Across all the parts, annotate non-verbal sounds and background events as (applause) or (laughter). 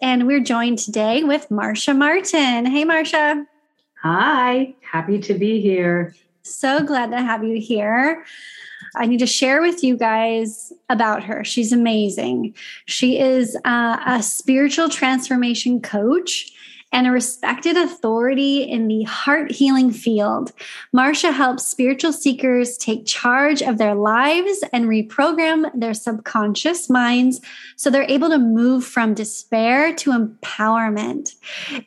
And we're joined today with Marsha Martin. Hey, Marsha. Hi, happy to be here. So glad to have you here. I need to share with you guys about her. She's amazing. She is uh, a spiritual transformation coach and a respected authority in the heart healing field. Marsha helps spiritual seekers take charge of their lives and reprogram their subconscious minds so they're able to move from despair to empowerment.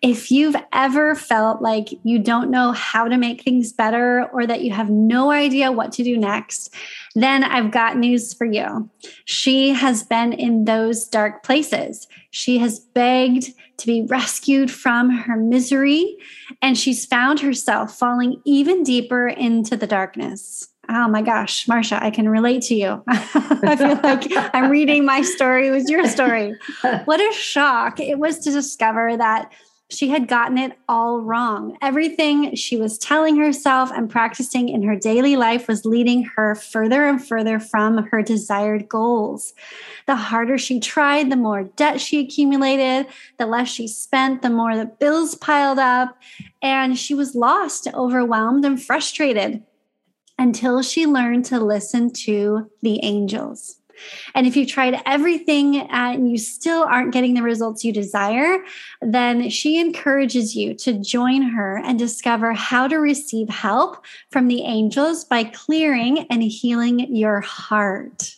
If you've ever felt like you don't know how to make things better or that you have no idea what to do next, then I've got news for you. She has been in those dark places. She has begged to be rescued from her misery, and she's found herself falling even deeper into the darkness. Oh my gosh, Marsha, I can relate to you. (laughs) I feel like I'm reading my story was your story. (laughs) What a shock it was to discover that she had gotten it all wrong. Everything she was telling herself and practicing in her daily life was leading her further and further from her desired goals. The harder she tried, the more debt she accumulated, the less she spent, the more the bills piled up, and she was lost, overwhelmed, and frustrated until she learned to listen to the angels. And if you've tried everything uh, and you still aren't getting the results you desire, then she encourages you to join her and discover how to receive help from the angels by clearing and healing your heart.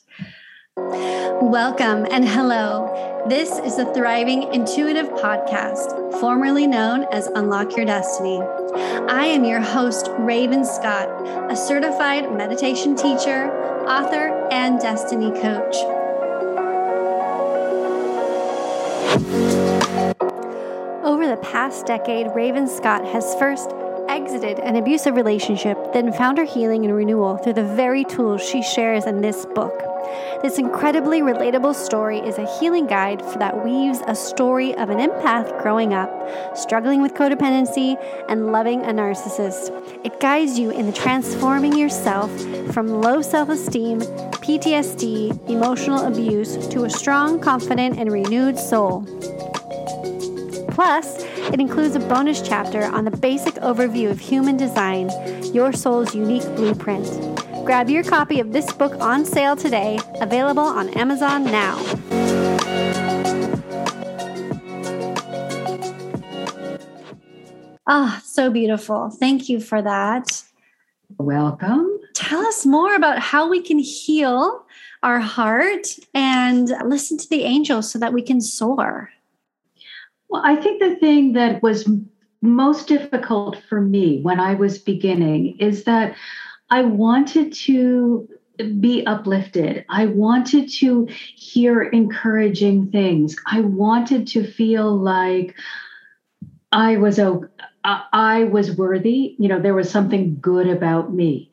Welcome and hello. This is the Thriving Intuitive Podcast, formerly known as Unlock Your Destiny. I am your host, Raven Scott, a certified meditation teacher, author, and destiny coach. Over the past decade, Raven Scott has first exited an abusive relationship, then found her healing and renewal through the very tools she shares in this book. This incredibly relatable story is a healing guide that weaves a story of an empath growing up, struggling with codependency, and loving a narcissist. It guides you in the transforming yourself from low self esteem, PTSD, emotional abuse to a strong, confident, and renewed soul. Plus, it includes a bonus chapter on the basic overview of human design, your soul's unique blueprint. Grab your copy of this book on sale today, available on Amazon now. Ah, oh, so beautiful. Thank you for that. Welcome. Tell us more about how we can heal our heart and listen to the angels so that we can soar. Well, I think the thing that was most difficult for me when I was beginning is that I wanted to be uplifted. I wanted to hear encouraging things. I wanted to feel like I was I was worthy. You know, there was something good about me.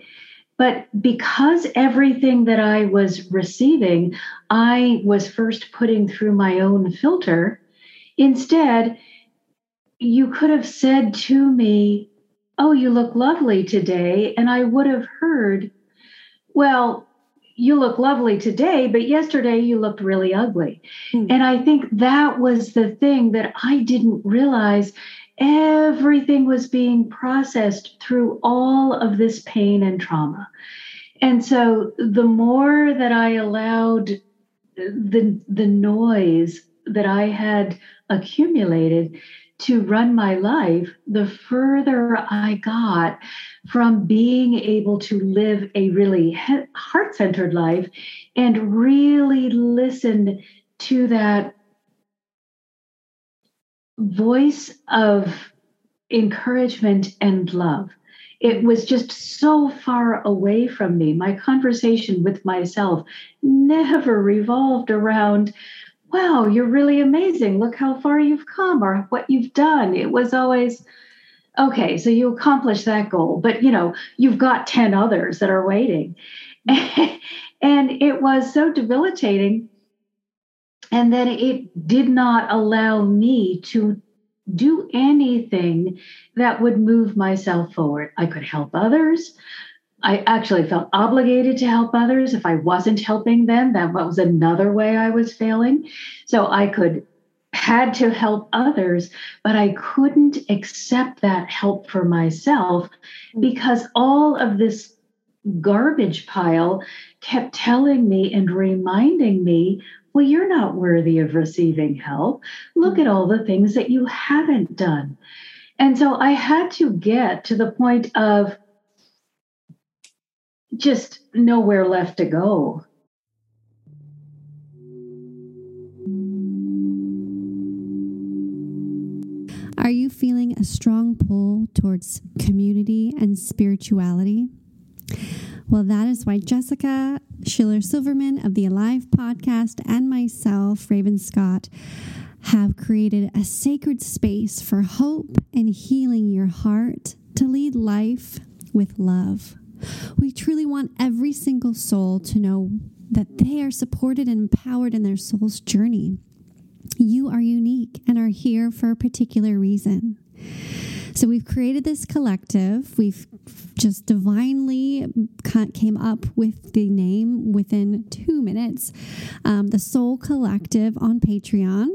But because everything that I was receiving, I was first putting through my own filter, instead, you could have said to me, Oh, you look lovely today. And I would have heard, Well, you look lovely today, but yesterday you looked really ugly. Mm-hmm. And I think that was the thing that I didn't realize. Everything was being processed through all of this pain and trauma. And so the more that I allowed the, the noise that I had accumulated to run my life, the further I got from being able to live a really heart centered life and really listen to that voice of encouragement and love. It was just so far away from me. My conversation with myself never revolved around wow, you're really amazing. Look how far you've come or what you've done. It was always, okay, so you accomplished that goal, but you know, you've got 10 others that are waiting. (laughs) and it was so debilitating. And then it did not allow me to do anything that would move myself forward. I could help others. I actually felt obligated to help others. If I wasn't helping them, that was another way I was failing. So I could had to help others, but I couldn't accept that help for myself mm. because all of this garbage pile kept telling me and reminding me, well, you're not worthy of receiving help. Look mm. at all the things that you haven't done. And so I had to get to the point of just nowhere left to go. Are you feeling a strong pull towards community and spirituality? Well, that is why Jessica Schiller Silverman of the Alive podcast and myself, Raven Scott, have created a sacred space for hope and healing your heart to lead life with love. We truly want every single soul to know that they are supported and empowered in their soul's journey. You are unique and are here for a particular reason. So we've created this collective. We've just divinely came up with the name within two minutes, um, the Soul Collective on Patreon.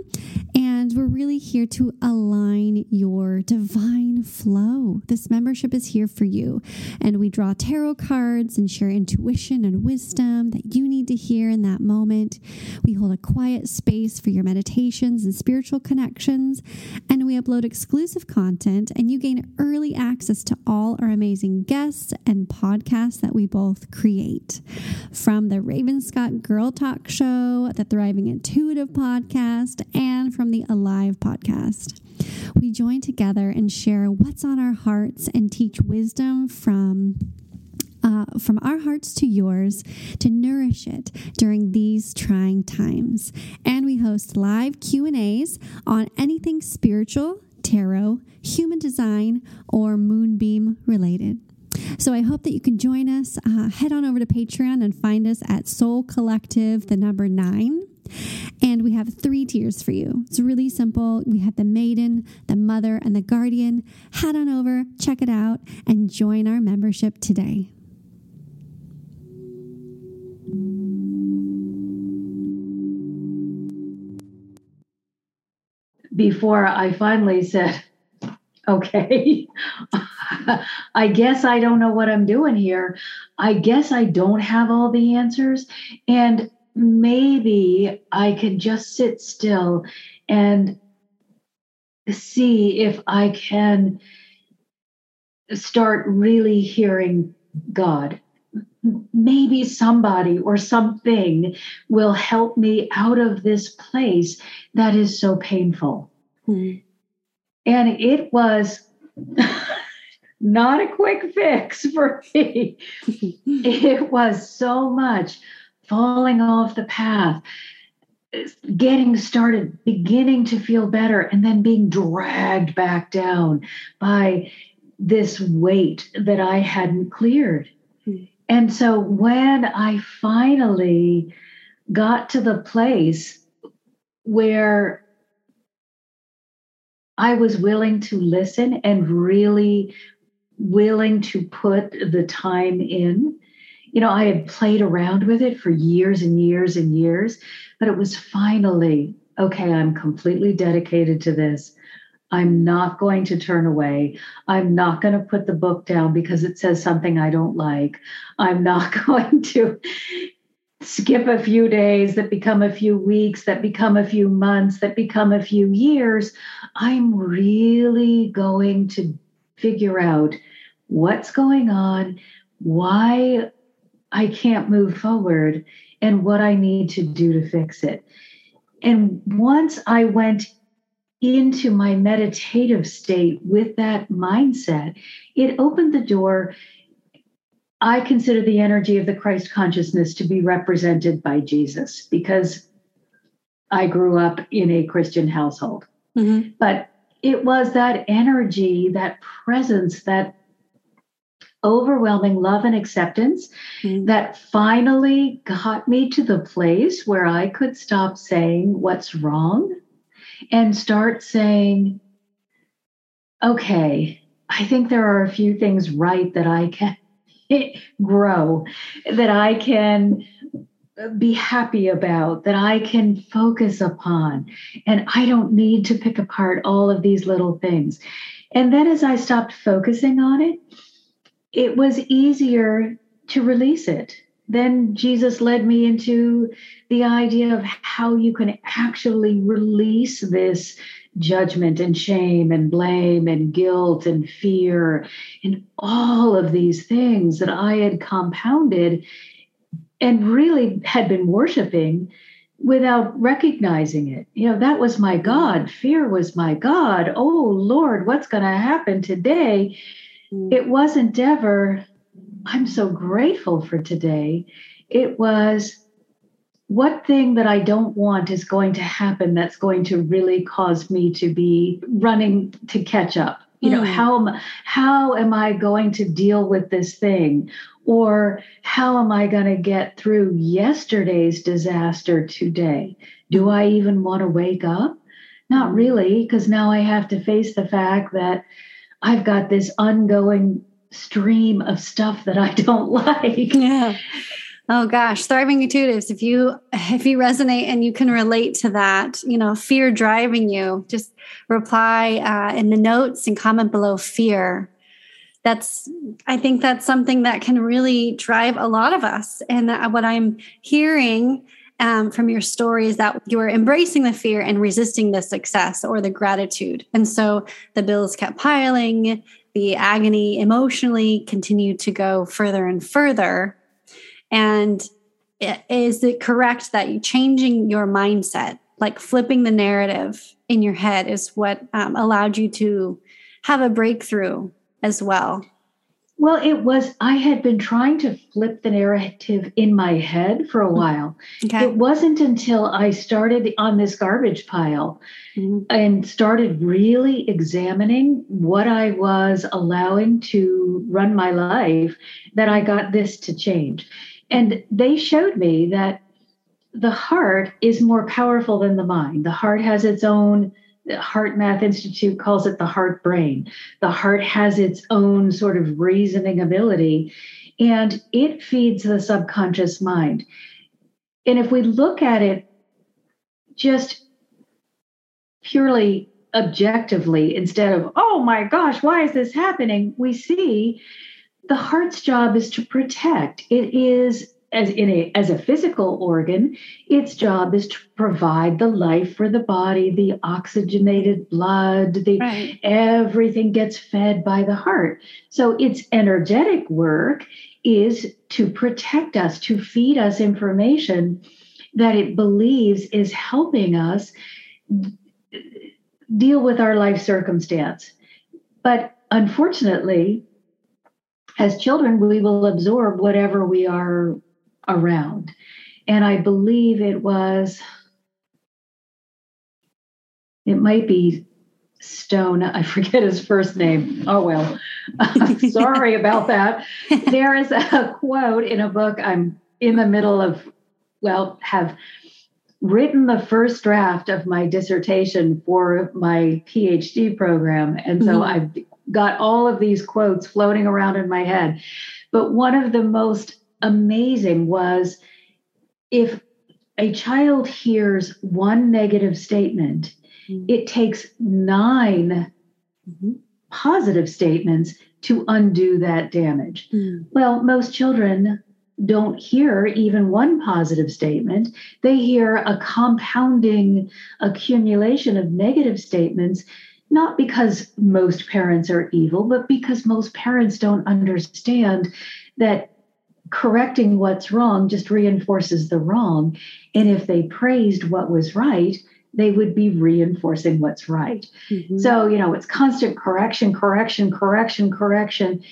And we're really here to align your divine flow. This membership is here for you. And we draw tarot cards and share intuition and wisdom that you need to hear in that moment. We hold a quiet space for your meditations and spiritual connections. And we upload exclusive content, and you gain early access to all our amazing guests and podcasts that we both create. From the Raven Scott Girl Talk Show, the Thriving Intuitive podcast, and from the Alive podcast. We join together and share what's on our hearts and teach wisdom from uh, from our hearts to yours to nourish it during these trying times and we host live q&a's on anything spiritual tarot human design or moonbeam related so I hope that you can join us. Uh, head on over to Patreon and find us at Soul Collective, the number nine. And we have three tiers for you. It's really simple. We have the maiden, the mother, and the guardian. Head on over, check it out, and join our membership today. Before I finally said, okay, (laughs) I guess I don't know what I'm doing here. I guess I don't have all the answers. And maybe I can just sit still and see if I can start really hearing God. Maybe somebody or something will help me out of this place that is so painful. Mm-hmm. And it was (laughs) not a quick fix for me. (laughs) it was so much falling off the path, getting started, beginning to feel better, and then being dragged back down by this weight that I hadn't cleared. And so when I finally got to the place where I was willing to listen and really willing to put the time in. You know, I had played around with it for years and years and years, but it was finally okay, I'm completely dedicated to this. I'm not going to turn away. I'm not going to put the book down because it says something I don't like. I'm not (laughs) going to skip a few days that become a few weeks, that become a few months, that become a few years. I'm really going to figure out what's going on, why I can't move forward, and what I need to do to fix it. And once I went into my meditative state with that mindset, it opened the door. I consider the energy of the Christ consciousness to be represented by Jesus because I grew up in a Christian household. Mm-hmm. But it was that energy, that presence, that overwhelming love and acceptance mm-hmm. that finally got me to the place where I could stop saying what's wrong and start saying, okay, I think there are a few things right that I can (laughs) grow, that I can be happy about, that I can focus upon. And I don't need to pick apart all of these little things. And then as I stopped focusing on it, it was easier to release it. Then Jesus led me into the idea of how you can actually release this judgment and shame and blame and guilt and fear and all of these things that I had compounded and really had been worshiping without recognizing it. You know, that was my God. Fear was my God. Oh, Lord, what's going to happen today? Mm. It wasn't ever, I'm so grateful for today. It was, what thing that I don't want is going to happen that's going to really cause me to be running to catch up? You know, mm. how how am I going to deal with this thing? Or how am I going to get through yesterday's disaster today? Do I even want to wake up? Not really, because now I have to face the fact that I've got this ongoing stream of stuff that I don't (laughs) like. Yeah. Oh gosh, thriving intuitives. If you if you resonate and you can relate to that, you know, fear driving you, just reply uh, in the notes and comment below fear that's i think that's something that can really drive a lot of us and what i'm hearing um, from your story is that you were embracing the fear and resisting the success or the gratitude and so the bills kept piling the agony emotionally continued to go further and further and is it correct that you changing your mindset like flipping the narrative in your head is what um, allowed you to have a breakthrough as well? Well, it was, I had been trying to flip the narrative in my head for a mm-hmm. while. Okay. It wasn't until I started on this garbage pile mm-hmm. and started really examining what I was allowing to run my life that I got this to change. And they showed me that the heart is more powerful than the mind. The heart has its own HeartMath Institute calls it the heart brain. The heart has its own sort of reasoning ability and it feeds the subconscious mind. And if we look at it just purely objectively instead of, oh my gosh, why is this happening? We see the heart's job is to protect. It is as in a as a physical organ its job is to provide the life for the body the oxygenated blood the right. everything gets fed by the heart so its energetic work is to protect us to feed us information that it believes is helping us deal with our life circumstance but unfortunately as children, we will absorb whatever we are around. And I believe it was, it might be Stone. I forget his first name. Oh, well, (laughs) sorry about that. There is a quote in a book I'm in the middle of, well, have written the first draft of my dissertation for my PhD program. And so mm-hmm. I've got all of these quotes floating around in my head. But one of the most amazing was if a child hears one negative statement, mm-hmm. it takes 9 mm-hmm. positive statements to undo that damage. Mm-hmm. Well, most children don't hear even one positive statement. They hear a compounding accumulation of negative statements, not because most parents are evil, but because most parents don't understand that correcting what's wrong just reinforces the wrong. And if they praised what was right, they would be reinforcing what's right. Mm-hmm. So, you know, it's constant correction, correction, correction, correction.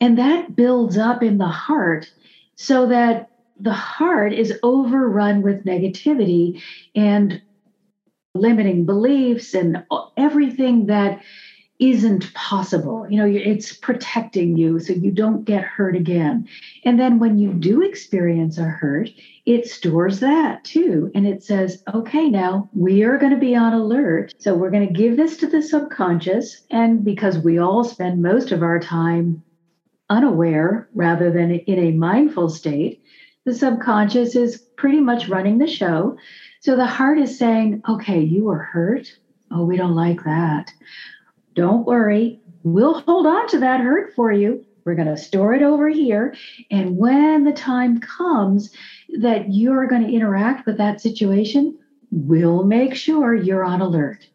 And that builds up in the heart so that the heart is overrun with negativity and limiting beliefs and everything that isn't possible. You know, it's protecting you so you don't get hurt again. And then when you do experience a hurt, it stores that too. And it says, okay, now we are going to be on alert. So we're going to give this to the subconscious. And because we all spend most of our time unaware rather than in a mindful state, the subconscious is pretty much running the show. So the heart is saying, okay, you were hurt. Oh, we don't like that. Don't worry. We'll hold on to that hurt for you. We're going to store it over here. And when the time comes that you're going to interact with that situation, we'll make sure you're on alert.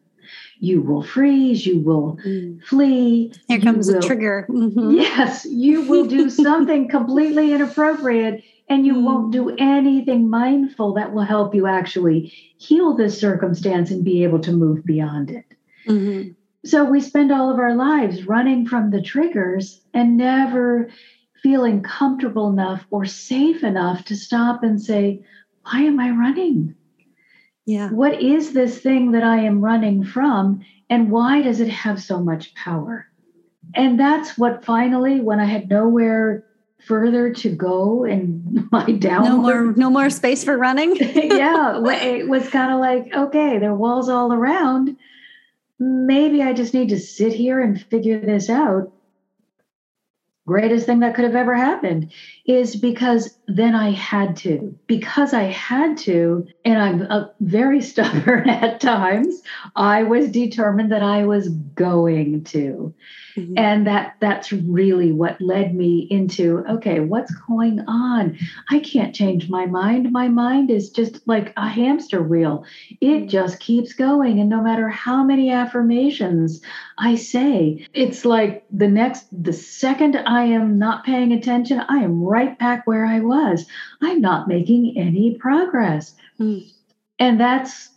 You will freeze, you will mm. flee. Here comes will, a trigger. Mm-hmm. Yes, you will do (laughs) something completely inappropriate and you mm. won't do anything mindful that will help you actually heal this circumstance and be able to move beyond it. Mm-hmm. So we spend all of our lives running from the triggers and never feeling comfortable enough or safe enough to stop and say, Why am I running? Yeah. What is this thing that I am running from? And why does it have so much power? And that's what finally, when I had nowhere further to go in (laughs) my down, no more, no more space for running. (laughs) yeah, (laughs) it was kind of like, okay, there are walls all around. Maybe I just need to sit here and figure this out. Greatest thing that could have ever happened is because then I had to. Because I had to, and I'm uh, very (laughs) stubborn at times, I was determined that I was going to. Mm-hmm. And that that's really what led me into okay, what's going on? I can't change my mind. My mind is just like a hamster wheel. It just keeps going and no matter how many affirmations I say, it's like the next the second I am not paying attention, I am right back where I was. I'm not making any progress. Mm. And that's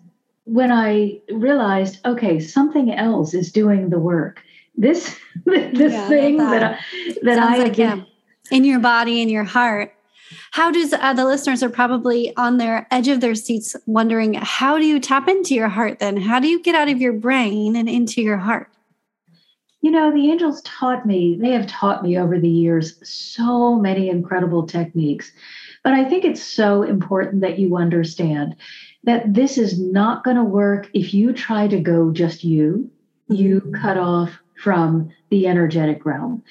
when I realized, okay, something else is doing the work this (laughs) this yeah, thing that that, I, that I like, yeah. in your body in your heart. How does uh, the listeners are probably on their edge of their seats wondering how do you tap into your heart then? How do you get out of your brain and into your heart? You know, the angels taught me, they have taught me over the years so many incredible techniques. But I think it's so important that you understand that this is not going to work if you try to go just you. You mm-hmm. cut off from the energetic realm.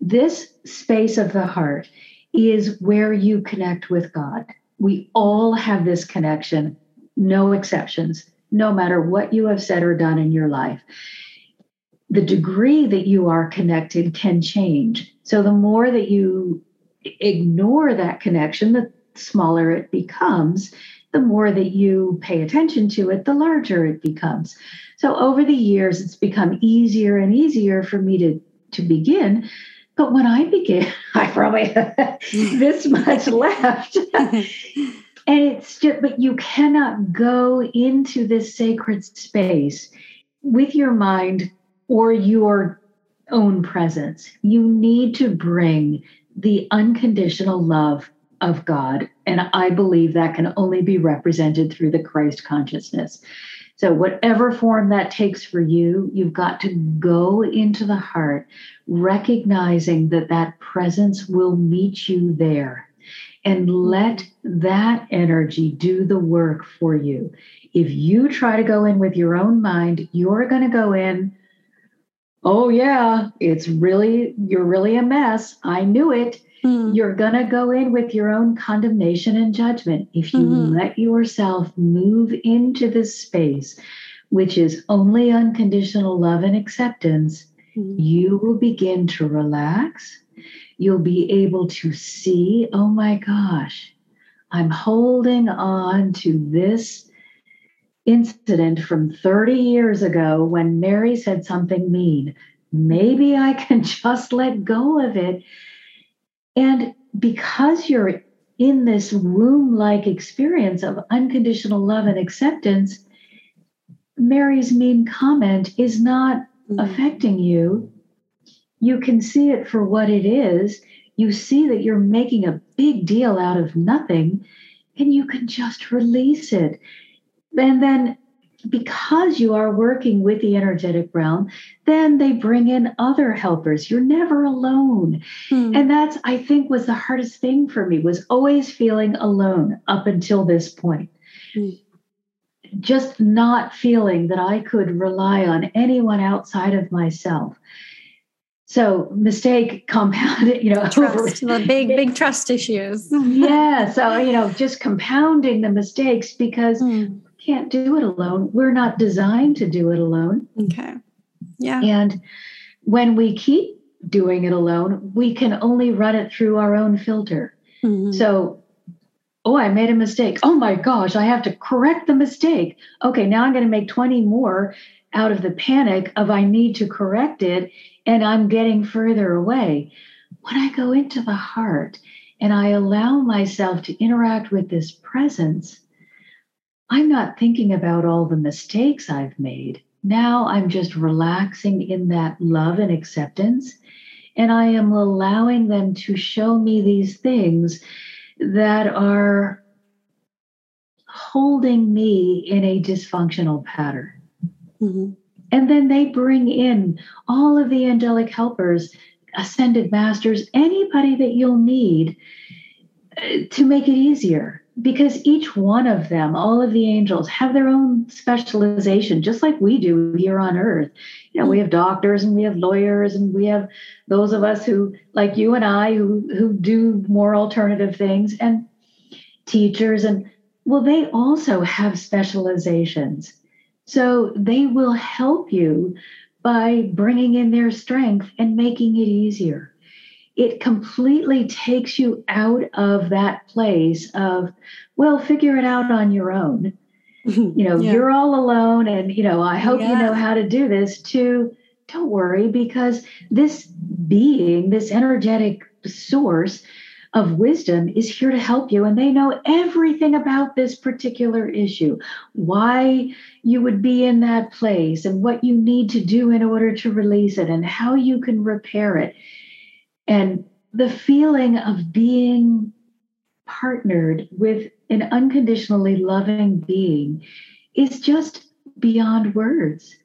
This space of the heart is where you connect with God. We all have this connection, no exceptions, no matter what you have said or done in your life. The degree that you are connected can change. So the more that you ignore that connection, the smaller it becomes. The more that you pay attention to it, the larger it becomes. So over the years, it's become easier and easier for me to, to begin. But when I began, (laughs) I probably this much left. (laughs) and it's just, but you cannot go into this sacred space with your mind or your own presence. You need to bring the unconditional love of God. And I believe that can only be represented through the Christ consciousness. So, whatever form that takes for you, you've got to go into the heart, recognizing that that presence will meet you there. And let that energy do the work for you. If you try to go in with your own mind, you're going to go in, oh, yeah, it's really, you're really a mess. I knew it. Mm. You're going to go in with your own condemnation and judgment. If you mm-hmm. let yourself move into this space, which is only unconditional love and acceptance, mm. you will begin to relax. You'll be able to see, oh my gosh, I'm holding on to this incident from 30 years ago when Mary said something mean. Maybe I can (laughs) just let go of it and because you're in this womb like experience of unconditional love and acceptance, Mary's mean comment is not mm-hmm. affecting you. You can see it for what it is. You see that you're making a big deal out of nothing, and you can just release it. And then because you are working with the energetic realm, then they bring in other helpers. You're never alone. Hmm. And that's, I think, was the hardest thing for me, was always feeling alone up until this point. Hmm. Just not feeling that I could rely on anyone outside of myself. So mistake compounded, (laughs) you know, trust, over, the big, big trust issues. (laughs) yeah. So, (laughs) you know, just compounding the mistakes because mm. Can't do it alone. We're not designed to do it alone. Okay. Yeah. And when we keep doing it alone, we can only run it through our own filter. Mm-hmm. So, oh, I made a mistake. Oh my gosh, I have to correct the mistake. Okay, now I'm going to make 20 more out of the panic of I need to correct it and I'm getting further away. When I go into the heart and I allow myself to interact with this presence, I'm not thinking about all the mistakes I've made. Now I'm just relaxing in that love and acceptance. And I am allowing them to show me these things that are holding me in a dysfunctional pattern. Mm-hmm. And then they bring in all of the angelic helpers, ascended masters, anybody that you'll need uh, to make it easier. Because each one of them, all of the angels, have their own specialization, just like we do here on earth. You know, we have doctors and we have lawyers and we have those of us who, like you and I, who who do more alternative things, and teachers and well, they also have specializations. So they will help you by bringing in their strength and making it easier. It completely takes you out of that place of, well, figure it out on your own. (laughs) you know, yeah. you're all alone, and, you know, I hope yeah. you know how to do this, to don't worry, because this being, this energetic source, of wisdom is here to help you and they know everything about this particular issue why you would be in that place and what you need to do in order to release it and how you can repair it and the feeling of being partnered with an unconditionally loving being is just beyond words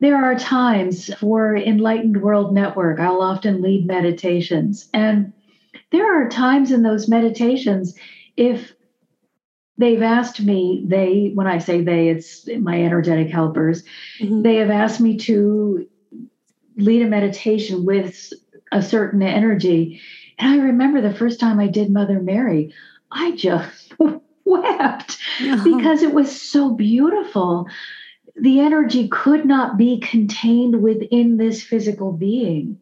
there are times for enlightened world network i'll often lead meditations and there are times in those meditations if they've asked me they when i say they it's my energetic helpers mm-hmm. they have asked me to lead a meditation with a certain energy. And i remember the first time i did mother mary i just (laughs) wept (laughs) because it was so beautiful. The energy could not be contained within this physical being.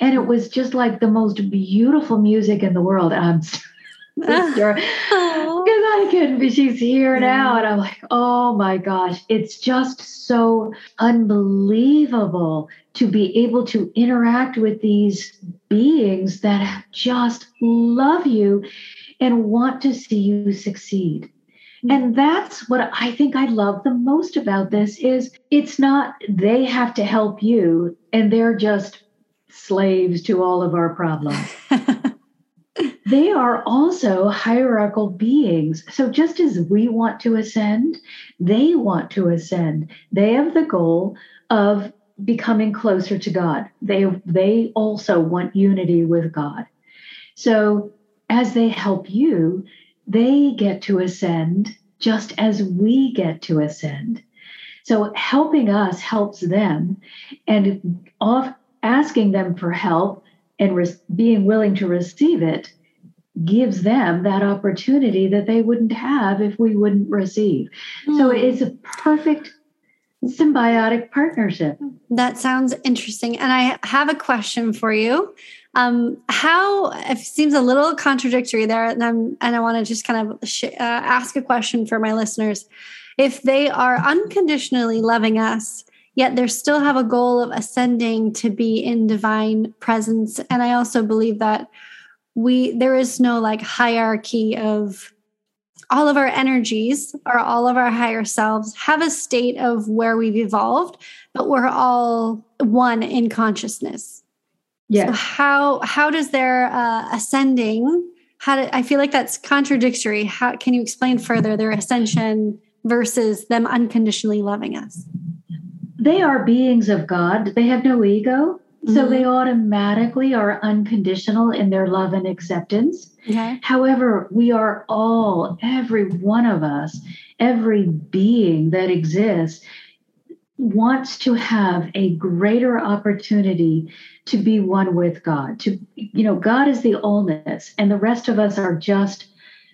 And it was just like the most beautiful music in the world. I'm (laughs) because I can be she's here now and I'm like oh my gosh. It's just so unbelievable to be able to interact with these beings that just love you and want to see you succeed mm-hmm. and that's what I think I love the most about this is it's not they have to help you and they're just slaves to all of our problems. (laughs) they are also hierarchical beings. So just as we want to ascend, they want to ascend. They have the goal of becoming closer to God. They they also want unity with God. So as they help you, they get to ascend just as we get to ascend. So helping us helps them and off asking them for help and res- being willing to receive it gives them that opportunity that they wouldn't have if we wouldn't receive. Mm. So hmm. it's a perfect symbiotic partnership. That sounds interesting. And I have a question for you. Um, how it seems a little contradictory there, and I'm and I want to just kind of sh- uh, ask a question for my listeners. If they are unconditionally loving us, yet they still have a goal of ascending to be in divine presence and i also believe that we there is no like hierarchy of all of our energies or all of our higher selves have a state of where we've evolved but we're all one in consciousness yeah so how how does their uh, ascending how do, i feel like that's contradictory how can you explain further their ascension versus them unconditionally loving us they are beings of God. They have no ego. Mm-hmm. So they automatically are unconditional in their love and acceptance. Okay. However, we are all, every one of us, every being that exists, wants to have a greater opportunity to be one with God. To you know, God is the allness, and the rest of us are just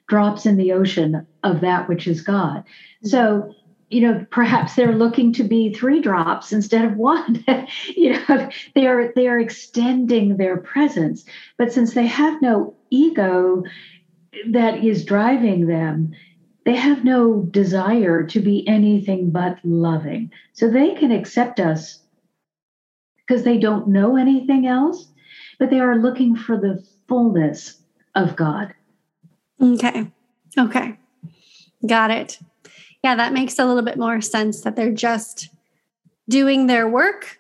drops in the ocean of that which is God. Mm-hmm. So, you know, perhaps they're looking to be three drops instead of one. (laughs) you know, they are they are extending their presence. But since they have no ego that is driving them, they have no desire to be anything but loving. So they can accept us because they don't know anything else, but they are looking for the fullness of God. Okay. Okay. Got it. Yeah, that makes a little bit more sense that they're just doing their work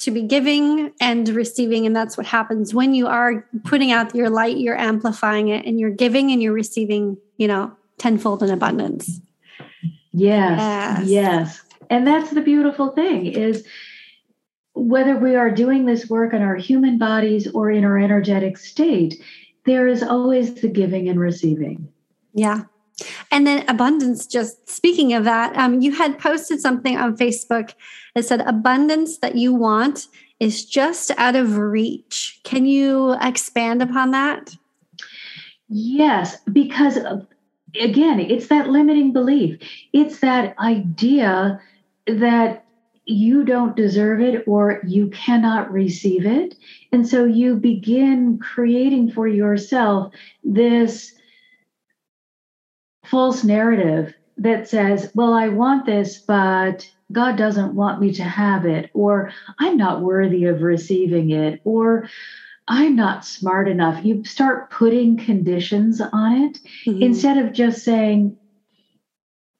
to be giving and receiving. And that's what happens when you are putting out your light, you're amplifying it, and you're giving and you're receiving, you know, tenfold in abundance. Yes, yes. Yes. And that's the beautiful thing is whether we are doing this work in our human bodies or in our energetic state, there is always the giving and receiving. Yeah. And then abundance, just speaking of that, um, you had posted something on Facebook that said abundance that you want is just out of reach. Can you expand upon that? Yes, because again, it's that limiting belief. It's that idea that you don't deserve it or you cannot receive it. And so you begin creating for yourself this false narrative that says, well, I want this, but God doesn't want me to have it, or I'm not worthy of receiving it, or I'm not smart enough. You start putting conditions on it mm-hmm. instead of just saying,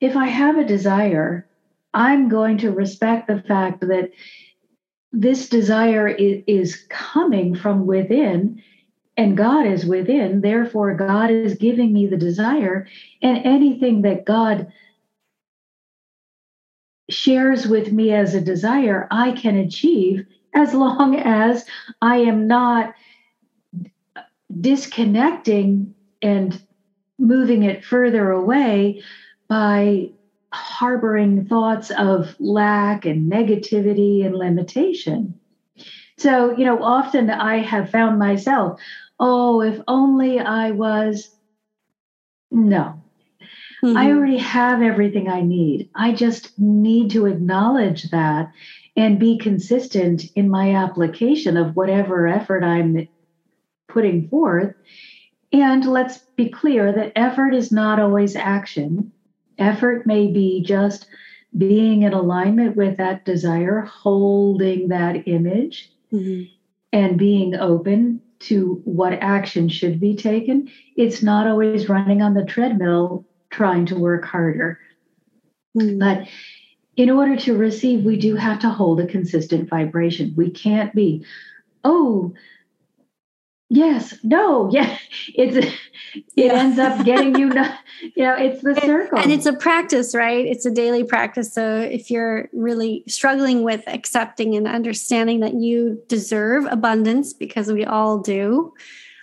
if I have a desire, I'm going to respect the fact that this desire is, is coming from within and God is within. Therefore, God is giving me the desire, and anything that God shares with me as a desire, I can achieve as long (laughs) as I am not disconnecting and moving it further away by harboring thoughts of lack and negativity and limitation. So, you know, often I have found myself, oh, if only I was. No, mm-hmm. I already have everything I need. I just need to acknowledge that and be consistent in my application of whatever effort I'm putting forth. And let's be clear that effort is not always action. Effort may be just being in alignment with that desire, holding that image, mm-hmm. and being open to what action should be taken. It's not always running on the treadmill trying to work harder. Mm-hmm. But in order to receive, we do have to hold a consistent vibration. We can't be, oh, yes. No. (laughs) Yeah. It's it yeah. ends up getting you (laughs) you know it's the circle. and it's a practice right? It's a daily practice. So if you're really struggling with accepting and understanding that you deserve abundance because we all do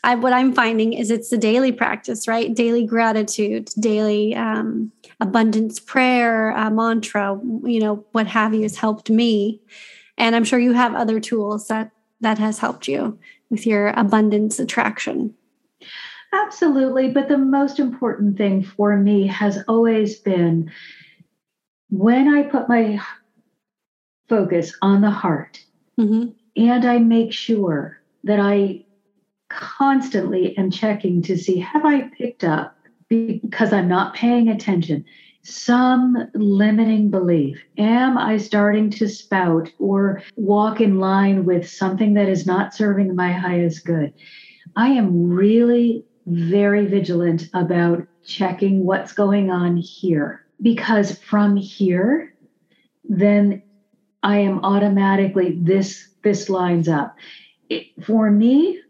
I, what i'm finding is it's a daily practice right? Daily gratitude daily um, abundance prayer uh, mantra you know what have you has helped me. And i'm sure you have other tools that that has helped you with your abundance attraction? Absolutely. But the most important thing for me has always been when I put my focus on the heart mm-hmm. and I make sure that I constantly am checking to see have I picked up because I'm not paying attention some limiting belief? Am I starting to spout or walk in line with something that is not serving my highest good? I am really very vigilant about checking what's going on here because from here, then I am automatically this this lines up. It, for me,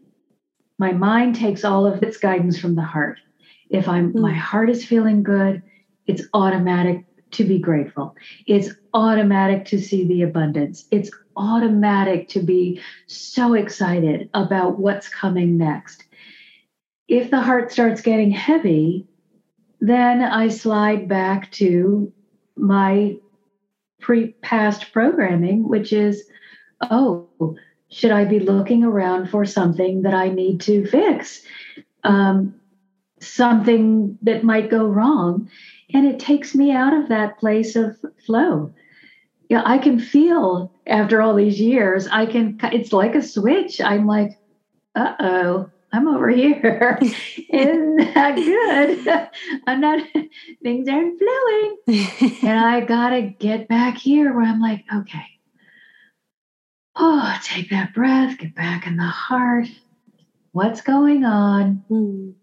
my mind takes all of its guidance from the heart. If I'm mm. my heart is feeling good, it's automatic to be grateful. It's automatic to see the abundance. It's automatic to be so excited about what's coming next. If the heart starts getting heavy, then I slide back to my pre past programming, which is, oh, should I be looking around for something that I need to fix? Um, something that might go wrong. And it takes me out of that place of flow. Yeah, I can feel after all these years, I can, it's like a switch. I'm like, uh oh, I'm over here. (laughs) Isn't that good? (laughs) I'm not, things aren't flowing. and I got to get back here where I'm like, okay, oh, take that breath, get back in the heart. What's going on? Mm.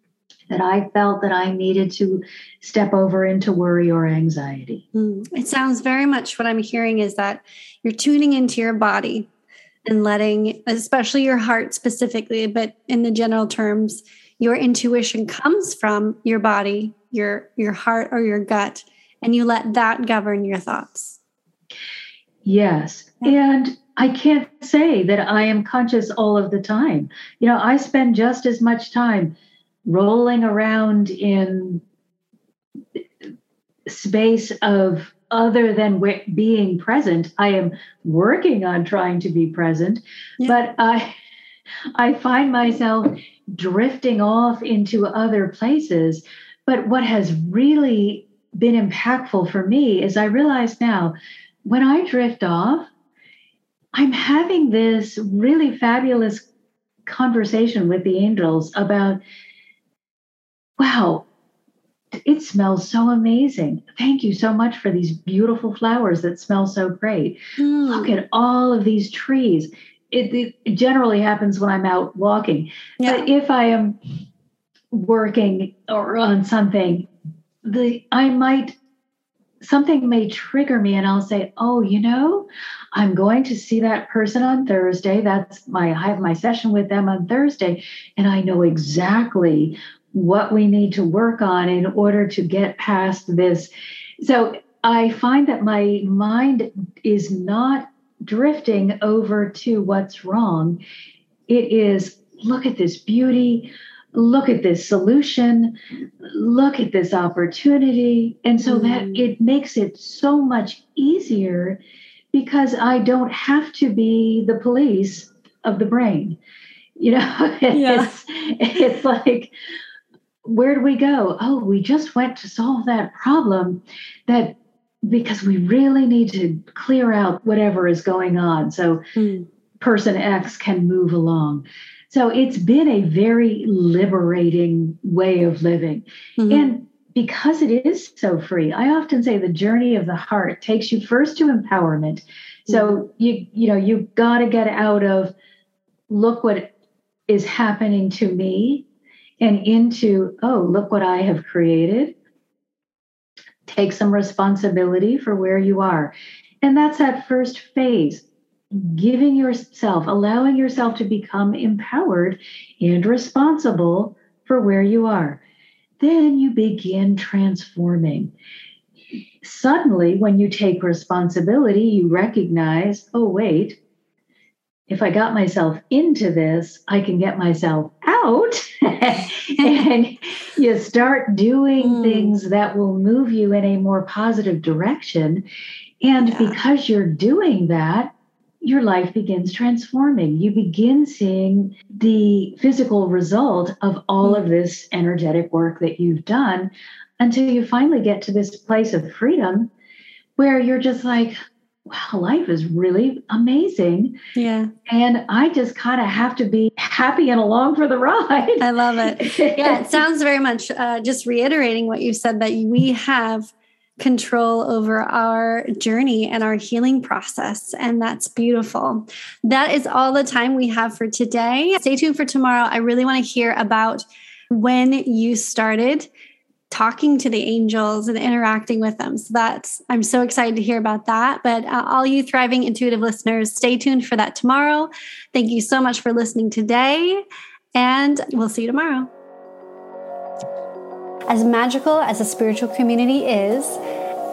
That I felt that I needed to step over into worry or anxiety. Mm. It sounds very much what I'm hearing is that you're tuning into your body and letting, especially your heart specifically, but in the general terms, your intuition comes from your body, your your heart or your gut, and you let that govern your thoughts. Yes. And I can't say that I am conscious all of the time. You know, I spend just as much time rolling around in space of other than being present i am working on trying to be present yeah. but i i find myself drifting off into other places but what has really been impactful for me is i realize now when i drift off i'm having this really fabulous conversation with the angels about wow it smells so amazing. Thank you so much for these beautiful flowers that smell so great. Mm. Look at all of these trees. It, it, generally happens when I'm out walking. Yeah. But if I am working or on something, the I might something may trigger me and I'll say, "Oh, you know, I'm going to see that person on Thursday. That's my I have my session with them on Thursday and I know exactly what we need to work on in order to get past this. So I find that my mind is not drifting over to what's wrong. It is look at this beauty, look at this solution, look at this opportunity. And so mm. that it makes it so much easier because I don't have to be the police of the brain. You know, (laughs) yeah. it's, it's like, where do we go? Oh, we just went to solve that problem that because we really need to clear out whatever is going on so mm. person X can move along. So it's been a very liberating way of living. Mm-hmm. And because it is so free, I often say the journey of the heart takes you first to empowerment. So mm-hmm. you you know, you've got to get out of look what is happening to me and into, oh, look what I have created. Take some responsibility for where you are. And that's that first phase giving yourself, allowing yourself to become empowered and responsible for where you are. Then you begin transforming. Suddenly, when you take responsibility, you recognize, oh, wait, if I got myself into this, I can get myself out. (laughs) and you start doing mm. things that will move you in a more positive direction. And yeah. because you're doing that, your life begins transforming. You begin seeing the physical result of all mm. of this energetic work that you've done until you finally get to this place of freedom where you're just like, wow, life is really amazing. Yeah. And I just kind of have to be happy and along for the ride. I love it. Yeah, it (laughs) sounds very much uh, just reiterating what you said that we have control over our journey and our healing process. And that's beautiful. That is all the time we have for today. Stay tuned for tomorrow. I really want to hear about when you started talking to the angels and interacting with them. So that's, I'm so excited to hear about that. But uh, all you thriving intuitive listeners, stay tuned for that tomorrow. Thank you so much for listening today, and we'll see you tomorrow. As magical as a spiritual community is,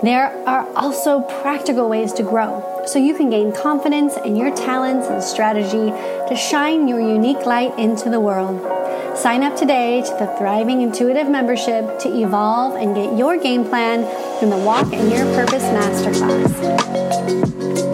there are also practical ways to grow so you can gain confidence in your talents and strategy to shine your unique light into the world. Sign up today to the Thriving Intuitive membership to evolve and get your game plan from the Walk in Your Purpose Masterclass.